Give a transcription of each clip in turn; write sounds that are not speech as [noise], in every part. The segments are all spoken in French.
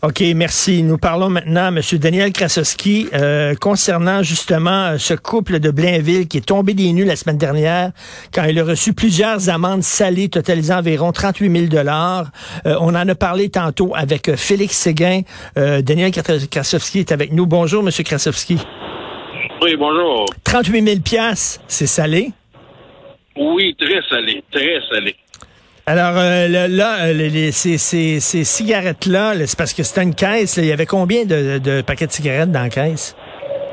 OK, merci. Nous parlons maintenant à M. Daniel Krasowski euh, concernant justement euh, ce couple de Blainville qui est tombé des nues la semaine dernière quand il a reçu plusieurs amendes salées totalisant environ 38 000 euh, On en a parlé tantôt avec euh, Félix Séguin. Euh, Daniel Krasowski est avec nous. Bonjour, M. Krasowski. Oui, bonjour. 38 000 piastres, c'est salé? Oui, très salé, très salé. Alors euh, là, là, euh, les- les- ces, ces- ces cigarettes-là, là, c'est parce que c'était une caisse. là. il y avait combien de, de paquets de cigarettes dans la caisse?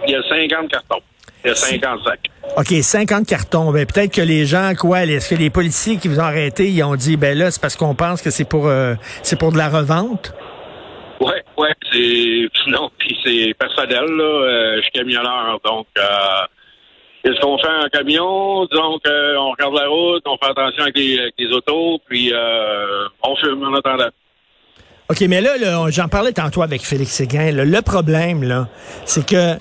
Il y a 50 cartons. Il y a 50 sacs. OK, 50 cartons. Ben, peut-être que les gens, quoi, est-ce que les policiers qui vous ont arrêté, ils ont dit, ben là, c'est parce qu'on pense que c'est pour, euh, c'est pour de la revente? Ouais, ouais, c'est. [laughs] Non, puis c'est personnel, là. euh, je suis camionneur, donc. Euh, Qu'est-ce qu'on fait en camion? Donc, euh, on regarde la route, on fait attention avec les, avec les autos, puis euh, on fume en attendant. OK, mais là, j'en parlais tantôt avec Félix Séguin. là. le problème, là, c'est que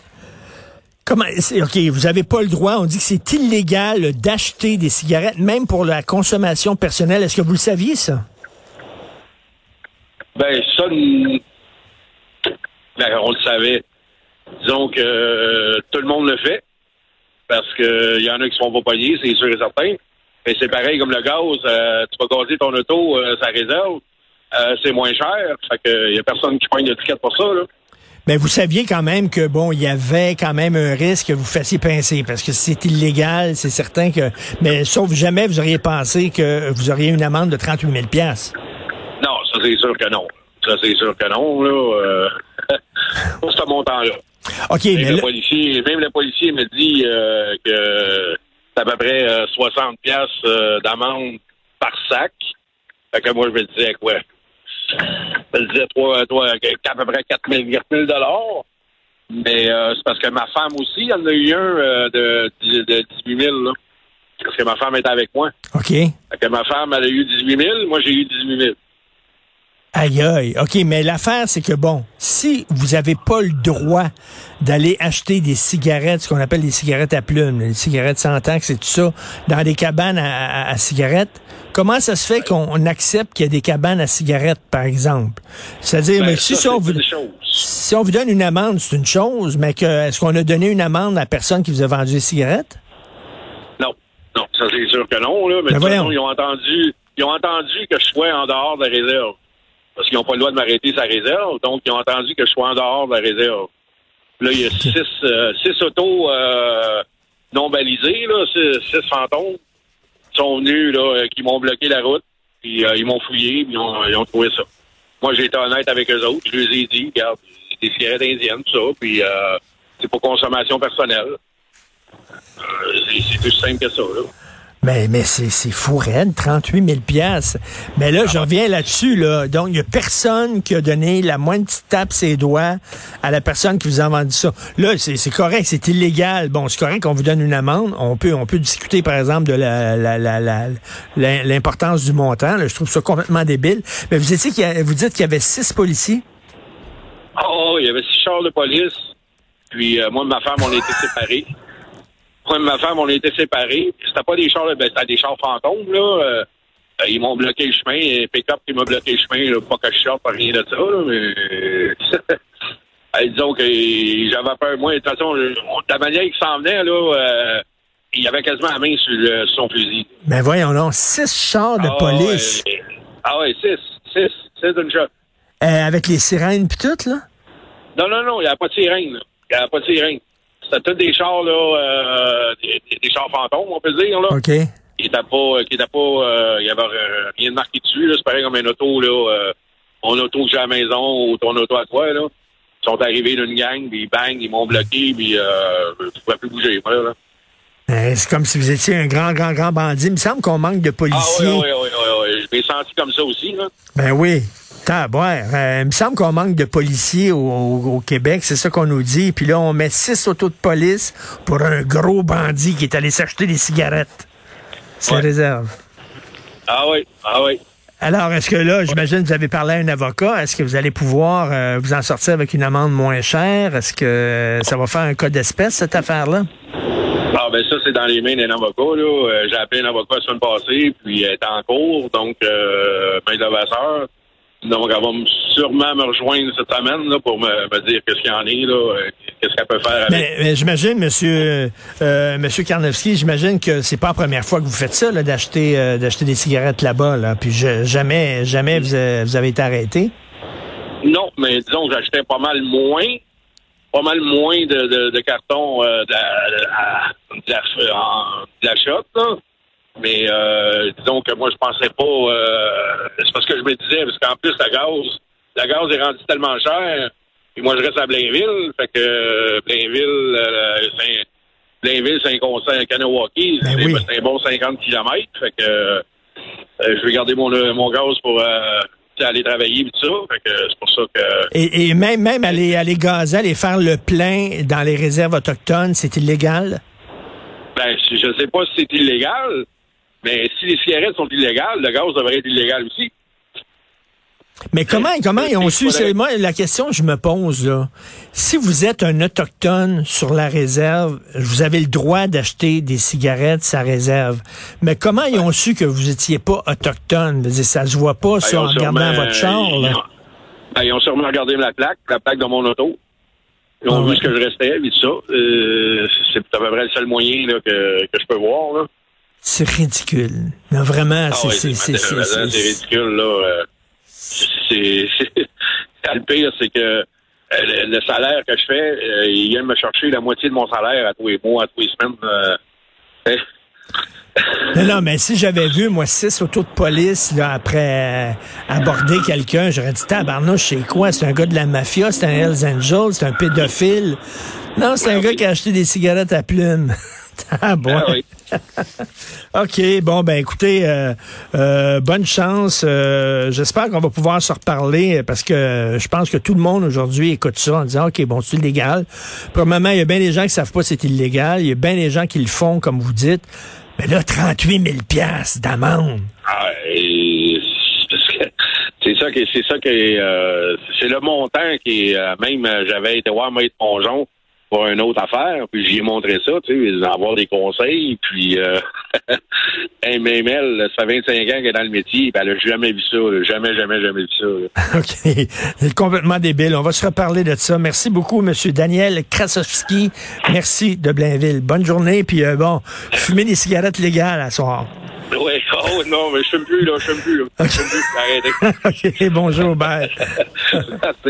Comment, OK, vous avez pas le droit. On dit que c'est illégal d'acheter des cigarettes, même pour la consommation personnelle. Est-ce que vous le saviez, ça? Ben, ça, ben, on le savait. Disons que euh, tout le monde le fait. Parce que il y en a qui se font pas pogner, c'est sûr et certain. Mais c'est pareil comme le gaz. euh, tu vas gazer ton auto, euh, ça réserve. Euh, c'est moins cher. Fait que il y a personne qui pogne d'étiquette pour ça, là. Ben, vous saviez quand même que, bon, il y avait quand même un risque que vous fassiez pincer, parce que c'est illégal, c'est certain que, mais sauf jamais vous auriez pensé que vous auriez une amende de 38 000 piastres. Non, ça c'est sûr que non. Ça c'est sûr que non, là. [laughs] Pour ce montant-là. OK, Même mais le policier, même le policier me dit euh, que c'est à peu près euh, 60 pièces d'amende par sac. Fait que moi, je me disais quoi? Je me disais, toi, toi, à peu près 4 000, 4 000 dollars. Mais euh, c'est parce que ma femme aussi, elle en a eu un euh, de, de 18 000, là. Parce que ma femme était avec moi. OK. Fait que ma femme, elle a eu 18 000, moi, j'ai eu 18 000. Aïe, aïe. OK, mais l'affaire, c'est que, bon, si vous avez pas le droit d'aller acheter des cigarettes, ce qu'on appelle des cigarettes à plumes, les cigarettes sans taxe et tout ça, dans des cabanes à, à- à cigarettes, comment ça se fait qu'on accepte qu'il y a des cabanes à cigarettes, par exemple? C'est-à-dire, Ben, mais si, ça, on vous, si on vous donne une amende, c'est une chose, mais que est-ce qu'on a donné une amende à la personne qui vous a vendu des cigarettes? Non, non, ça c'est sûr que non, là. Mais Ben de toute façon, voyons. ils ont entendu, ils ont entendu que je sois en dehors de la réserve. Parce qu'ils n'ont pas le droit de m'arrêter sa réserve, donc ils ont entendu que je sois en dehors de la réserve. Là, il y a six, euh, six autos euh, non balisées, là, six, six fantômes qui sont venus, là, euh, qui m'ont bloqué la route, puis euh, ils m'ont fouillé, puis ils ont, ils ont trouvé ça. Moi, j'ai été honnête avec eux autres, je les ai dit, regarde, c'est des cigarettes indiennes, tout ça, puis euh, c'est pour consommation personnelle. Euh, c'est c'est plus simple que ça, là. Mais, mais c'est, fou raide, 38 000 piastres. Mais là, je reviens là-dessus, là. Donc, il y a personne qui a donné la moindre petite tape ses doigts à la personne qui vous a vendu ça. Là, c'est, correct, c'est illégal. Bon, c'est correct qu'on vous donne une amende. On peut, on peut discuter, par exemple, de la, la, la, la- l'importance du montant. là. Je trouve ça complètement débile. Mais vous étiez vous dites qu'il y avait six policiers? Oh, il y avait six chars de police. Puis euh, moi et ma femme, on a été séparés. Moi et ma femme, on a été séparés. C'était pas des chars, ben, c'était des chars fantômes, là. Euh, euh, ils m'ont bloqué le chemin. Et pick-up qui m'a bloqué le chemin, là, pas que je sorte, pas rien de ça, là, mais... [laughs] Euh, disons que j'avais peur. Moi, de toute façon, la manière qu'il s'en venait, là, euh, il avait quasiment la main sur, le- sur son fusil. Ben voyons donc, six chars de Ah, police. ouais. ah ouais, six. Six. Six d'une shot. Euh, avec les sirènes tout, là? Non, non, non, il n'y a pas de sirène. là. Il n'y a pas de sirène. C'était tous des chars, là, euh, des, des chars fantômes, on peut dire, là. OK. Qui n'étaient pas, qui étaient pas, euh, il y avait euh, rien de marqué dessus, là. C'est pareil comme un auto, là, euh, mon auto que j'ai à la maison ou ton auto à toi, là. Ils sont arrivés d'une gang, puis bang, ils m'ont bloqué, puis euh, je pouvais plus bouger, moi, là. Euh, c'est comme si vous étiez un grand, grand, grand bandit. Il me semble qu'on manque de Ah policiers. oui, oui, oui, oui, oui. Je m'ai senti comme ça aussi, là. Ben oui. Taboire. Euh, il me semble qu'on manque de policiers au, au- au Québec, c'est ça qu'on nous dit. Puis là, on met six autos de police pour un gros bandit qui est allé s'acheter des cigarettes. C'est Ouais. réserve. Ah oui, ah oui. Alors, est-ce que là, j'imagine que vous avez parlé à un avocat, est-ce que vous allez pouvoir euh, vous en sortir avec une amende moins chère? Est-ce que ça va faire un cas d'espèce, cette affaire-là? Ah ben ça, c'est dans les mains d'un avocat. Là. Euh, J'ai appelé un avocat la semaine passée, puis elle est en cours, donc euh, main de Vasseur. Donc, elle va me- sûrement me rejoindre cette semaine là, pour me, me dire qu'est-ce qu'il y en est, là, euh, qu'est-ce qu'elle peut faire avec. Mais, mais j'imagine, monsieur, euh, monsieur Karnowski, j'imagine que c'est pas la première fois que vous faites ça, là, d'acheter, euh, d'acheter des cigarettes là-bas, là. Puis je- jamais, jamais vous, avez- vous avez été arrêté. Non, mais disons que j'achetais pas mal moins, pas mal moins de, de, de cartons euh, de, la- de, la- en- de la shot, là. Mais euh, disons que moi, je pensais pas... euh, c'est parce que je me disais, parce qu'en plus, la gaz, la gaz est rendue tellement chère. Puis moi, je reste à Blainville. Fait que euh, Blainville, euh, Saint- Blainville, Saint-Constant, Kanawaki, Ben c'est oui. un bon 50 km. Fait que je vais garder mon, mon gaz pour euh, aller travailler et tout ça. Fait que c'est pour ça que... Et, et même, même aller, aller gazer, aller faire le plein dans les réserves autochtones, c'est illégal? Ben, je sais pas si c'est illégal, mais si les cigarettes sont illégales, le gaz devrait être illégal aussi. Mais comment, comment ils ont su? C'est moi la question que je me pose là. Si vous êtes un autochtone sur la réserve, vous avez le droit d'acheter des cigarettes sa réserve. Mais comment ils ont su que vous étiez pas autochtone? Ça se voit pas Ben, ça en regardant votre char. Ils Là. ont, ben, ils ont sûrement regardé la plaque, la plaque de mon auto. Ils ont Ah vu ouais. ce que je restais, ça. Euh, c'est à peu près le seul moyen là, que, que je peux voir. Là. C'est ridicule. Non, vraiment, Ah c'est ouais, c'est- c'est- c'est- c'est c'est- ridicule. Là. Euh, c'est, le pire, c'est que euh, le, le salaire que je fais, euh, il vient me chercher la moitié de mon salaire à tous les mois, à tous les semaines. euh, hein. Non, non, mais si j'avais vu, moi, six autos de police, là, après euh, aborder quelqu'un, j'aurais dit, tabarnouche, c'est quoi? C'est un gars de la mafia, c'est un Hells Angels, c'est un pédophile. Non, c'est un gars qui a acheté des cigarettes à plumes. [laughs] ah bon. Ah oui. [laughs] OK, bon, ben écoutez, euh, euh, bonne chance. Euh, J'espère qu'on va pouvoir se reparler parce que je pense que tout le monde aujourd'hui écoute ça en disant, OK, bon, c'est illégal. Premièrement, il y a bien des gens qui savent pas que c'est illégal. Il y a bien des gens qui le font, comme vous dites. Mais là, 38 000 piastres d'amende. Ah, et c'est ça que c'est ça que c'est le montant qui est même j'avais été voir Maître Ponjon pour une autre affaire, puis j'y ai montré ça, tu sais, avoir des conseils, puis euh, [laughs] elle, ça fait 25 ans qu'elle est dans le métier, puis elle a jamais vu ça, là. jamais, jamais, jamais vu ça. [laughs] OK. C'est complètement débile. On va se reparler de ça. Merci beaucoup, Monsieur Daniel Krasowski. Merci de Blainville. Bonne journée. Puis euh, bon, fumez des cigarettes légales à soir. Ouais, oh non, mais je fume plus, là, je fume plus, là. Je fume plus, arrêtez. [laughs] OK. Bonjour. Bye.